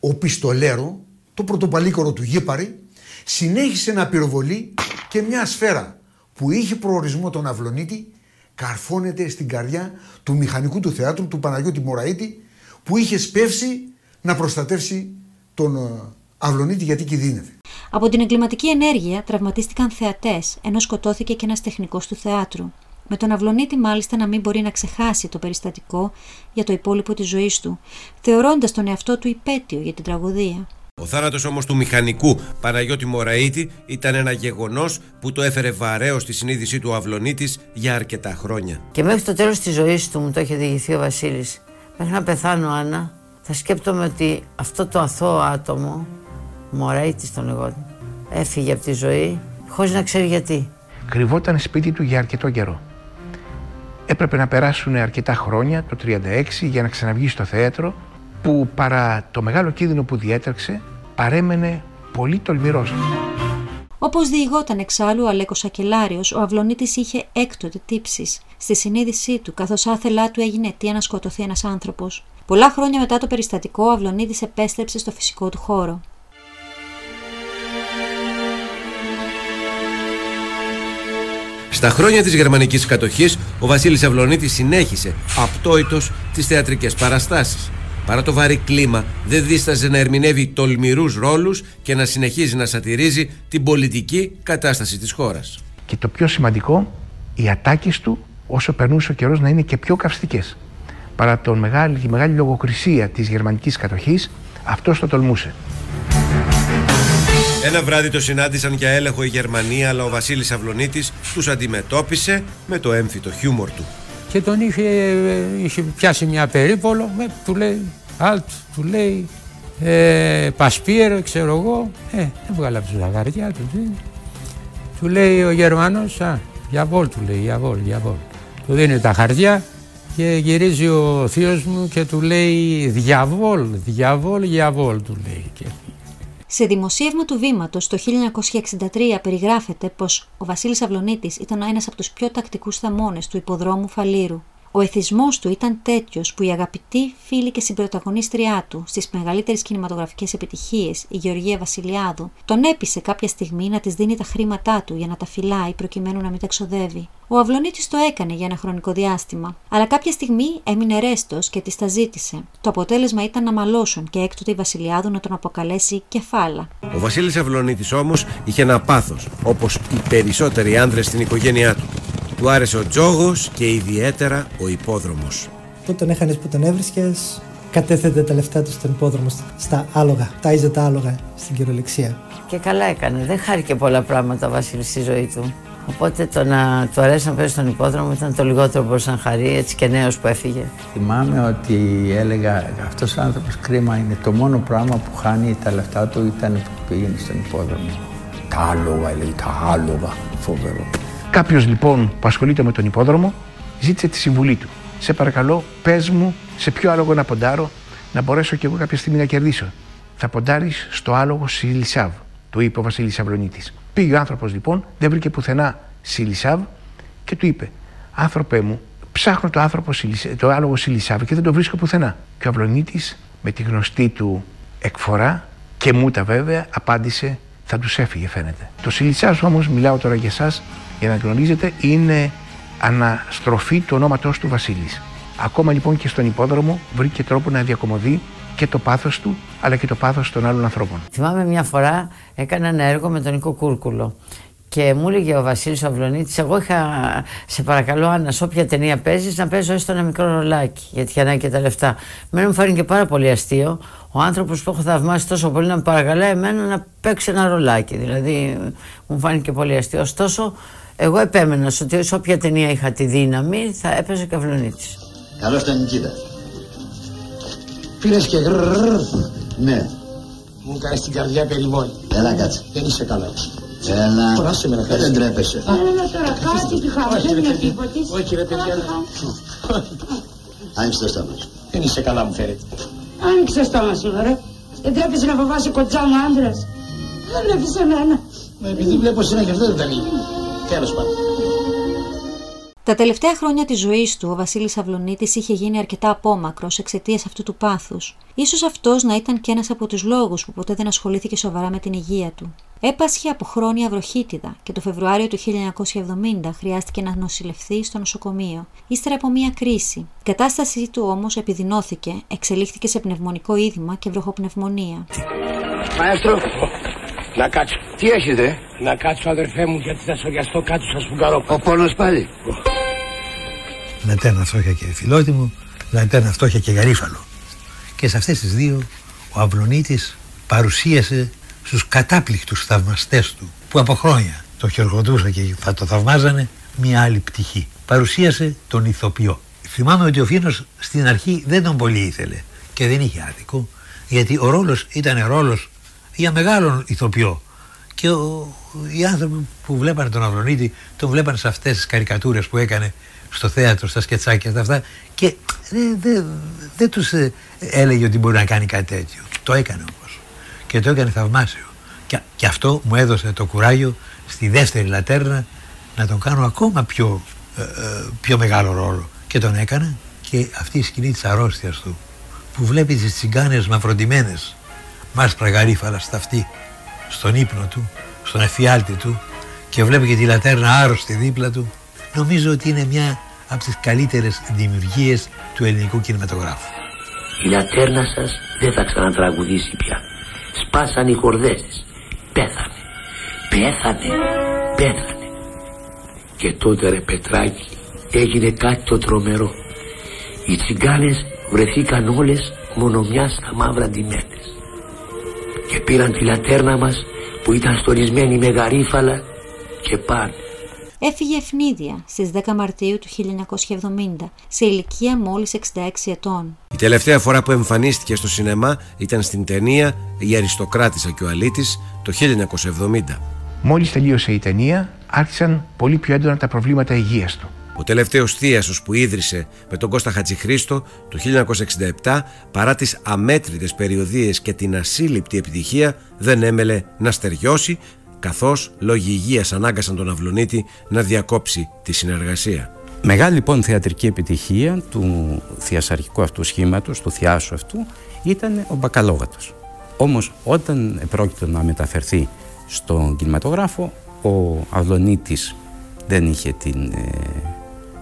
[SPEAKER 20] ο πιστολέρο, το πρωτοπαλίκορο του Γήπαρη, συνέχισε να πυροβολεί και μια σφαίρα που είχε προορισμό τον Αυλονίτη καρφώνεται στην καρδιά του μηχανικού του θεάτρου του Παναγιώτη Μωραήτη που είχε σπεύσει να προστατεύσει τον ε, Αυλονίτη γιατί κινδύνευε.
[SPEAKER 5] Από την εγκληματική ενέργεια τραυματίστηκαν θεατές, ενώ σκοτώθηκε και ένας τεχνικός του θεάτρου. Με τον Αυλονίτη, μάλιστα, να μην μπορεί να ξεχάσει το περιστατικό για το υπόλοιπο της ζωής του, θεωρώντας τον εαυτό του υπέτειο για την τραγωδία.
[SPEAKER 8] Ο θάνατος όμως του μηχανικού Παναγιώτη Μωραήτη ήταν ένα γεγονός που το έφερε βαρέως στη συνείδησή του Αυλονίτης για αρκετά χρόνια.
[SPEAKER 14] Και μέχρι το τέλος της ζωής του μου το είχε διηγηθεί ο Βασίλης. Μέχρι να πεθάνω, Άννα, θα σκέπτομαι ότι αυτό το αθώο άτομο, Μωραήτης τον λεγόταν, έφυγε από τη ζωή χωρίς να ξέρει γιατί.
[SPEAKER 13] Κρυβόταν σπίτι του για αρκετό καιρό. Έπρεπε να περάσουν αρκετά χρόνια, το 36, για να ξαναβγεί στο θέατρο, που παρά το μεγάλο κίνδυνο που διέτρεξε, παρέμενε πολύ τολμηρός.
[SPEAKER 5] Όπως διηγόταν εξάλλου ο Αλέκος Ακελάριος, ο Αυλονίτης είχε έκτοτε τύψεις στη συνείδησή του, καθώς άθελά του έγινε αιτία να σκοτωθεί ένας άνθρωπος. Πολλά χρόνια μετά το περιστατικό, ο Αυλονίτης επέστρεψε στο φυσικό του χώρο.
[SPEAKER 8] Στα χρόνια της γερμανικής κατοχής, ο Βασίλης Αυλονίτης συνέχισε απτόητος τις θεατρικές παραστάσεις. Παρά το βαρύ κλίμα, δεν δίσταζε να ερμηνεύει τολμηρούς ρόλους και να συνεχίζει να σατυρίζει την πολιτική κατάσταση της χώρας.
[SPEAKER 13] Και το πιο σημαντικό, οι ατάκες του όσο περνούσε ο καιρός να είναι και πιο καυστικές. Παρά τον μεγάλη, τη μεγάλη λογοκρισία της γερμανικής κατοχής, αυτός το τολμούσε.
[SPEAKER 8] Ένα βράδυ το συνάντησαν για έλεγχο η Γερμανία, αλλά ο Βασίλης Αυλονίτης τους αντιμετώπισε με το έμφυτο χιούμορ του.
[SPEAKER 9] Και τον είχε, είχε πιάσει μια περίπολο, με, του λέει Αλτ, του λέει ε, Πασπίερ, ξέρω εγώ. Ε, έβγαλε από τα ζαγαριά του. τι. Του λέει ο Γερμανός, α, Γιαβόλ του λέει, Γιαβόλ, Γιαβόλ. Του δίνει τα χαρτιά και γυρίζει ο θείος μου και του λέει Διαβόλ, Διαβόλ, Διαβόλ του λέει. Και
[SPEAKER 5] Σε δημοσίευμα του Βήματος το 1963 περιγράφεται πως ο Βασίλης Αυλονίτης ήταν ένας από τους πιο τακτικούς θαμώνες του υποδρόμου Φαλήρου. Ο εθισμός του ήταν τέτοιος που η αγαπητή φίλη και συμπροταγωνίστριά του στις μεγαλύτερες κινηματογραφικές επιτυχίες, η Γεωργία Βασιλιάδου, τον έπεισε κάποια στιγμή να της δίνει τα χρήματά του για να τα φυλάει προκειμένου να μην τα ξοδεύει. Ο Αυλονίτης το έκανε για ένα χρονικό διάστημα, αλλά κάποια στιγμή έμεινε ρέστος και της τα ζήτησε. Το αποτέλεσμα ήταν να μαλώσουν και έκτοτε η Βασιλιάδου να τον αποκαλέσει κεφάλα.
[SPEAKER 8] Ο Βασίλης Αυλονίτης όμως είχε ένα πάθος, όπως οι περισσότεροι άνδρες στην οικογένειά του. Του άρεσε ο τζόγος και ιδιαίτερα ο υπόδρομος.
[SPEAKER 12] Πού τον έχανες που τον έβρισκες, κατέθετε τα λεφτά του στον υπόδρομο, στα άλογα. Τάιζε τα άλογα στην κυριολεξία.
[SPEAKER 21] Και καλά έκανε. Δεν χάρηκε πολλά πράγματα ο Βασίλη στη ζωή του. Οπότε το να του αρέσει να παίζει στον υπόδρομο ήταν το λιγότερο που μπορούσε να χαρεί, έτσι και νέος που έφυγε.
[SPEAKER 22] Θυμάμαι ότι έλεγα αυτός ο άνθρωπος κρίμα είναι το μόνο πράγμα που χάνει τα λεφτά του ήταν που πήγαινε στον υπόδρομο. Τα άλογα, λέει, τα άλογα. Φοβερό.
[SPEAKER 13] Κάποιος λοιπόν που ασχολείται με τον υπόδρομο ζήτησε τη συμβουλή του. Σε παρακαλώ, πες μου σε ποιο άλογο να ποντάρω να μπορέσω κι εγώ κάποια στιγμή να κερδίσω. Θα ποντάρεις στο άλογο Σιλισάβ, του είπε ο Βασίλης Αυλονίτης. Πήγε ο άνθρωπος λοιπόν, δεν βρήκε πουθενά Σιλισάβ και του είπε: Άνθρωπε μου, ψάχνω το, άνθρωπο, Σιλισ- το άλογο Σιλισάβ και δεν το βρίσκω πουθενά. Και ο Αυλονίτης με τη γνωστή του εκφορά και μούτα βέβαια απάντησε θα τους έφυγε φαίνεται. Το Σιλισάβ όμως, μιλάω τώρα για εσάς για να γνωρίζετε, είναι αναστροφή του ονόματός του Βασίλης. Ακόμα λοιπόν και στον υπόδρομο βρήκε τρόπο να διακομωδεί και το πάθος του αλλά και το πάθος των άλλων ανθρώπων.
[SPEAKER 21] Θυμάμαι μια φορά έκανα ένα έργο με τον Νίκο Κούρκουλο και μου έλεγε ο Βασίλης Αυλονίτης εγώ είχα, σε παρακαλώ Άννα, σε όποια ταινία παίζεις να παίζω έστω ένα μικρό ρολάκι γιατί είχε ανάγκη και τα λεφτά. Μένα μου φάνηκε πάρα πολύ αστείο ο άνθρωπος που έχω θαυμάσει τόσο πολύ να με παρακαλάει εμένα να παίξει ένα ρολάκι. Δηλαδή μου φάνηκε πολύ αστείο. Ωστόσο, εγώ επέμενα στο ότι σε όποια ταινία είχα τη δύναμη θα έπαιζε και Αυλονίτης.
[SPEAKER 2] Καλώς τον Νικήτα.
[SPEAKER 4] Πήρες και γρρρρρ.
[SPEAKER 2] Ναι.
[SPEAKER 4] Μου κάνεις την καρδιά περιβόλη.
[SPEAKER 2] Έλα κάτσε.
[SPEAKER 4] Δεν είσαι καλά.
[SPEAKER 2] Έλα.
[SPEAKER 4] Φωνάσαι με να
[SPEAKER 2] Ε,
[SPEAKER 4] κάνεις.
[SPEAKER 2] Δεν τρέπεσαι.
[SPEAKER 7] Έλα τώρα, κάτσε τη χαρά,
[SPEAKER 4] Όχι,
[SPEAKER 7] δεν
[SPEAKER 4] ρε
[SPEAKER 7] είναι
[SPEAKER 4] παιδί.
[SPEAKER 7] τίποτης.
[SPEAKER 4] Όχι ρε παιδιά.
[SPEAKER 2] Άνοιξε το στόμα σου.
[SPEAKER 4] Δεν είσαι καλά μου φαίνεται.
[SPEAKER 7] Άνοιξε το στόμα σου, ρε. Δεν τρέπεσαι να φοβάσαι κοτσά μου άντρας. Δεν βλέπεις εμένα.
[SPEAKER 4] Μα επειδή βλέπω εσένα και αυτό δεν τα λύγει. Τέλος πάντων.
[SPEAKER 5] Τα τελευταία χρόνια της ζωής του, ο Βασίλης Αυλονίτης είχε γίνει αρκετά απόμακρος εξαιτίας αυτού του πάθους. Ίσως αυτός να ήταν και ένας από τους λόγους που ποτέ δεν ασχολήθηκε σοβαρά με την υγεία του. Έπασχε από χρόνια βροχίτιδα και το Φεβρουάριο του 1970 χρειάστηκε να νοσηλευθεί στο νοσοκομείο, ύστερα από μία κρίση. Η κατάστασή του όμως επιδεινώθηκε, εξελίχθηκε σε πνευμονικό είδημα και βροχοπνευμονία.
[SPEAKER 4] Μαέστρο, να κάτσω. Τι έχεις δε; Να κάτσω αδερφέ μου γιατί θα σοριαστώ κάτω στα σπουγγαρό.
[SPEAKER 2] Ο πόνος πάλι.
[SPEAKER 15] Λατέρνα φτώχεια και φιλότιμο, λατέρνα φτώχεια και γαρίφαλο. Και σε αυτές τις δύο ο Αυλονίτης παρουσίασε στους κατάπληκτους θαυμαστές του που από χρόνια το χειροκροτούσαν και θα το θαυμάζανε μια άλλη πτυχή. Παρουσίασε τον ηθοποιό. Θυμάμαι ότι ο Φίνος στην αρχή δεν τον πολύ ήθελε και δεν είχε άδικο γιατί ο ρόλος ήταν ρόλος για μεγάλον ηθοποιό και ο, οι άνθρωποι που βλέπανε τον Αυλονίτη τον βλέπανε σε αυτές τις καρικατούρες που έκανε στο θέατρο, στα σκετσάκια στα αυτά και δεν δε, δε τους ε, έλεγε ότι μπορεί να κάνει κάτι τέτοιο. Το έκανε όμως και το έκανε θαυμάσιο. Και, και αυτό μου έδωσε το κουράγιο στη δεύτερη λατέρνα να τον κάνω ακόμα πιο, ε, ε, πιο μεγάλο ρόλο. Και τον έκανα και αυτή η σκηνή της αρρώστιας του που βλέπει τις τσιγκάνες μαυροντημένες μάσπρα γαρίφαλα στα αυτή, στον ύπνο του, στον εφιάλτη του και βλέπει και τη λατέρνα άρρωστη δίπλα του νομίζω ότι είναι μια από τις καλύτερες δημιουργίες του ελληνικού κινηματογράφου.
[SPEAKER 23] Η λατέρνα σας δεν θα ξανατραγουδήσει πια. Σπάσαν οι χορδές της. Πέθανε. Πέθανε. Πέθανε. Και τότε ρε Πετράκη έγινε κάτι το τρομερό. Οι τσιγκάνες βρεθήκαν όλες μόνο μιας στα μαύρα ντυμένες. Και πήραν τη λατέρνα μας που ήταν στολισμένη με γαρίφαλα και πάνε.
[SPEAKER 5] Έφυγε ευνίδια στις 10 Μαρτίου του 1970 σε ηλικία μόλις 66 ετών.
[SPEAKER 8] Η τελευταία φορά που εμφανίστηκε στο σινεμά ήταν στην ταινία «Η Αριστοκράτησα και ο Αλήτης» το 1970.
[SPEAKER 13] Μόλις τελείωσε η ταινία, άρχισαν πολύ πιο έντονα τα προβλήματα υγείας του.
[SPEAKER 8] Ο τελευταίος θείασος που ίδρυσε με τον Κώστα Χατζηχρήστο το 1967 παρά τις αμέτρητες περιοδίες και την ασύλληπτη επιτυχία δεν έμελε να στεριώσει καθώς λόγοι υγείας ανάγκασαν τον Αυλονίτη να διακόψει τη συνεργασία.
[SPEAKER 24] Μεγάλη λοιπόν θεατρική επιτυχία του θειασαρχικού αυτού σχήματος, του θειάσου αυτού, ήταν ο Μπακαλόγατος. Όμως όταν πρόκειται να μεταφερθεί στον κινηματογράφο, ο Αυλονίτης δεν είχε την ε,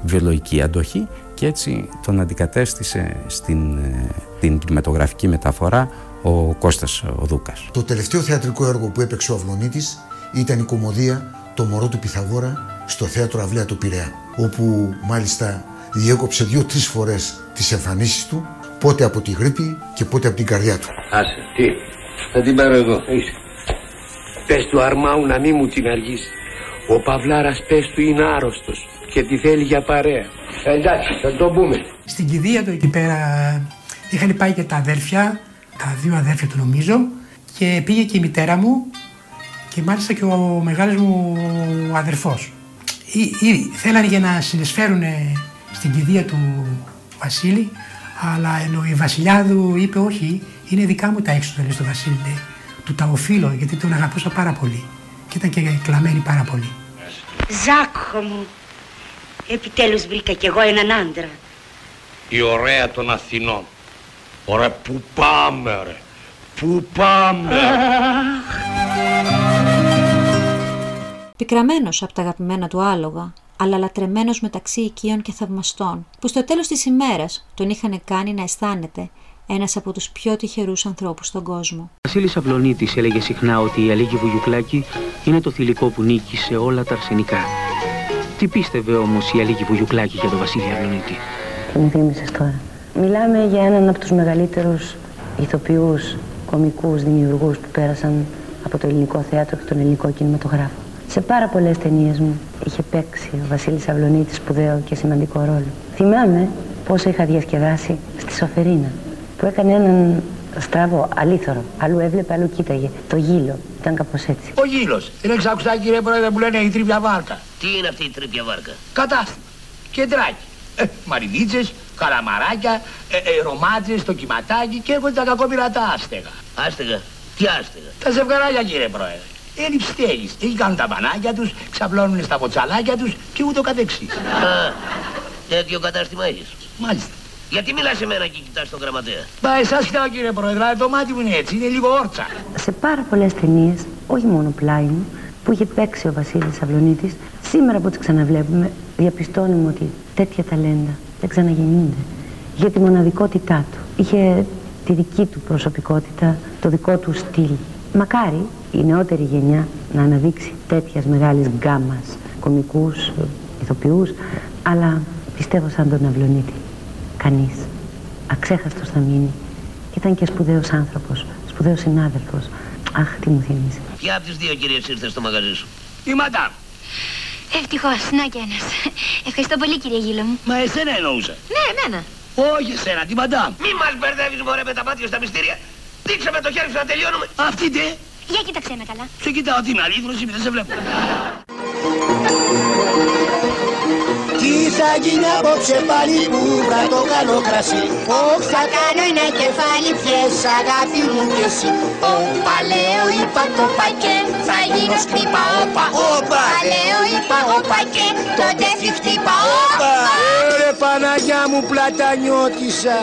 [SPEAKER 24] βιολογική αντοχή και έτσι τον αντικατέστησε στην ε, την κινηματογραφική μεταφορά ο Κώστας ο Δούκας.
[SPEAKER 20] Το τελευταίο θεατρικό έργο που έπαιξε ο Αυλονίτης ήταν η κομμωδία «Το μωρό του Πυθαγόρα» στο θέατρο Αυλαία του Πειραιά, όπου μάλιστα διέκοψε δύο-τρεις φορές τις εμφανίσεις του, πότε από τη γρήπη και πότε από την καρδιά του.
[SPEAKER 23] Άσε, τι, θα την πάρω εγώ. Είσαι. Πες του Αρμάου να μη μου την αργήσει. Ο Παυλάρας πες του είναι άρρωστος και τη θέλει για παρέα. Εντάξει, θα το πούμε.
[SPEAKER 19] Στην κηδεία του εκεί πέρα είχαν πάει και τα αδέρφια, τα δύο αδέρφια του νομίζω, και πήγε και η μητέρα μου και μάλιστα και ο μεγάλος μου αδερφός. Ή, ή, θέλανε για να συνεισφέρουν στην κηδεία του Βασίλη, αλλά ενώ η Βασιλιάδου είπε όχι, είναι δικά μου τα έξοδα λέει, στο Βασίλη, λέει. του τα οφείλω γιατί τον αγαπούσα πάρα πολύ και ήταν και κλαμμένη πάρα πολύ.
[SPEAKER 7] Ζάκο μου, επιτέλους βρήκα κι εγώ έναν άντρα.
[SPEAKER 1] Η ωραία των Αθηνών. Ωραία, πού πάμε ρε; Πού πάμε.
[SPEAKER 5] Πικραμένος από τα αγαπημένα του άλογα, αλλά λατρεμένος μεταξύ οικείων και θαυμαστών, που στο τέλος της ημέρας τον είχαν κάνει να αισθάνεται ένας από τους πιο τυχερούς ανθρώπους στον κόσμο.
[SPEAKER 25] Ο Βασίλης Αυλονίτης έλεγε συχνά ότι η Αλίκη Βουγιουκλάκη είναι το θηλυκό που νίκη σε όλα τα αρσενικά. Τι πίστευε όμως η Αλίκη Βουγιουκλάκη για τον Βασίλη Αυλονίτη;
[SPEAKER 26] Τι μου θύμισες τώρα. Μιλάμε για έναν από τους μεγαλύτερους ηθοποιούς, κομικούς, δημιουργούς που πέρασαν από το ελληνικό θέατρο και τον ελληνικό κινηματογράφο. Σε πάρα πολλές ταινίες μου είχε παίξει ο Βασίλης Αυλονίτης σπουδαίο και σημαντικό ρόλο. Θυμάμαι πόσο είχα διασκεδάσει στη Σοφερίνα, που έκανε έναν στραβό, αλήθωρο. Αλλού έβλεπε, αλλού κοίταγε. Το γύλο. Ήταν κάπως έτσι.
[SPEAKER 4] Ο γύλος. Δεν έχεις άκουσα κύριε Πρόεδρε που λένε η τρίπια βάρκα.
[SPEAKER 23] Τι είναι αυτή η τρίπια βάρκα;
[SPEAKER 4] Κατάστημα. Κεντράκι. Ε, μαρινίτσες, καλαμαράκια, ε, ε, ρομάτζες, το κυματάκι και έρχονται τα κακόπειρα τα άστεγα.
[SPEAKER 23] Άστεγα. Τι άστεγα;
[SPEAKER 4] Τα ζευγαράκια κύριε Πρόεδρε. Έλλειψη θέλεις. Εκεί κάνουν τα μπανάκια τους, ξαπλώνουν στα ποτσαλάκια τους και ούτω καθεξής.
[SPEAKER 23] Α, τέτοιο κατάστημα έχεις.
[SPEAKER 4] Μάλιστα.
[SPEAKER 23] Γιατί μιλάς σε μένα και κοιτάς τον γραμματέα;
[SPEAKER 4] Μα εσάς κοιτάω κύριε Πρόεδρε, αλλά το μάτι μου είναι έτσι, είναι λίγο όρτσα.
[SPEAKER 26] Σε πάρα πολλές ταινίες, όχι μόνο πλάι μου, που είχε παίξει ο Βασίλης Αυλονίτη, σήμερα που τις ξαναβλέπουμε, διαπιστώνουμε ότι τέτοια ταλέντα δεν ξαναγεννιούνται. Για τη μοναδικότητά του. Είχε τη δική του προσωπικότητα, το δικό του στυλ. Μακάρι η νεότερη γενιά να αναδείξει τέτοιας μεγάλης γκάμας κομικούς, ηθοποιούς, αλλά πιστεύω σαν τον Αυλονίτη. Κανείς. Αξέχαστος θα μείνει. Και ήταν και σπουδαίος άνθρωπος, σπουδαίος συνάδελφος. Αχ, τι μου θυμίζει.
[SPEAKER 23] Ποια από τις δύο κυρίες ήρθε στο μαγαζί σου;
[SPEAKER 4] Η μαντάμ.
[SPEAKER 16] Ευτυχώς, να κι ένας. Ευχαριστώ πολύ κύριε Γύλο μου.
[SPEAKER 4] Μα εσένα εννοούσα.
[SPEAKER 16] Ναι, εμένα.
[SPEAKER 4] Όχι εσένα, τη μαντάμ.
[SPEAKER 23] Μη μας μπερδεύεις μωρέ με τα μάτια στα μυστήρια. Δείξε με το χέρι σου να τελειώνουμε.
[SPEAKER 4] Αυτή τε.
[SPEAKER 16] Για κοίταξε με καλά.
[SPEAKER 4] Σε κοιτάω την αλήθρωση, δεν σε βλέπω. *laughs*
[SPEAKER 27] Τι θα γίνει απόψε πάλι που βρά το καλό κρασί.
[SPEAKER 28] Ωχ θα κάνω ένα κεφάλι πιες αγάπη μου και εσύ. Όπα λέω είπα το πακέ θα γίνω σκρίπα όπα.
[SPEAKER 4] Όπα.
[SPEAKER 28] Λέω είπα όπα και τότε φι χτύπα όπα.
[SPEAKER 4] Ρε Παναγιά μου πλατανιώτησα.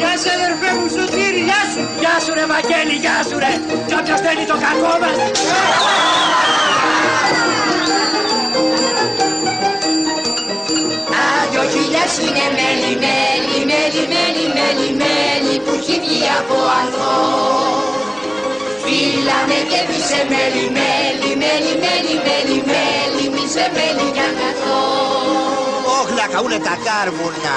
[SPEAKER 28] Γεια σου αδερφέ μου Σωτήρη, γεια σου.
[SPEAKER 4] Γεια σου ρε Βαγγέλη, γεια σου ρε. Κι όποιος θέλει το κακό μας.
[SPEAKER 28] Άδειο χίλιας είναι μέλι, μέλι, μέλι, μέλι, μέλι, μέλι που έχει βγει από ανθρό. Φύλαμε και πήσε μέλι, μέλι, μέλι, μέλι, μέλι, μέλι, μη μέλι κι
[SPEAKER 29] αν. Όχλα καούνε τα κάρβουνα.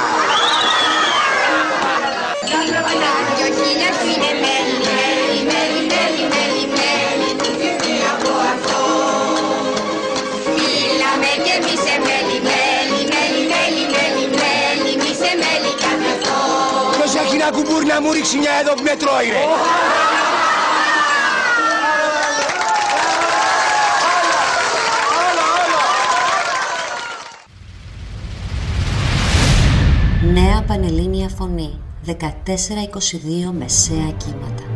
[SPEAKER 28] Το τροπανάκι ο είναι μέλι, μέλι, μέλι, μέλι, μέλι, μέλι που έχει βγει από ανθρό. Φύλαμε και πήσε μέλι,
[SPEAKER 27] ένα κουμπούρι να μου ρίξει μια εδώ που με τρώει ρε.
[SPEAKER 5] Νέα Πανελλήνια Φωνή 1422 Μεσαία Κύματα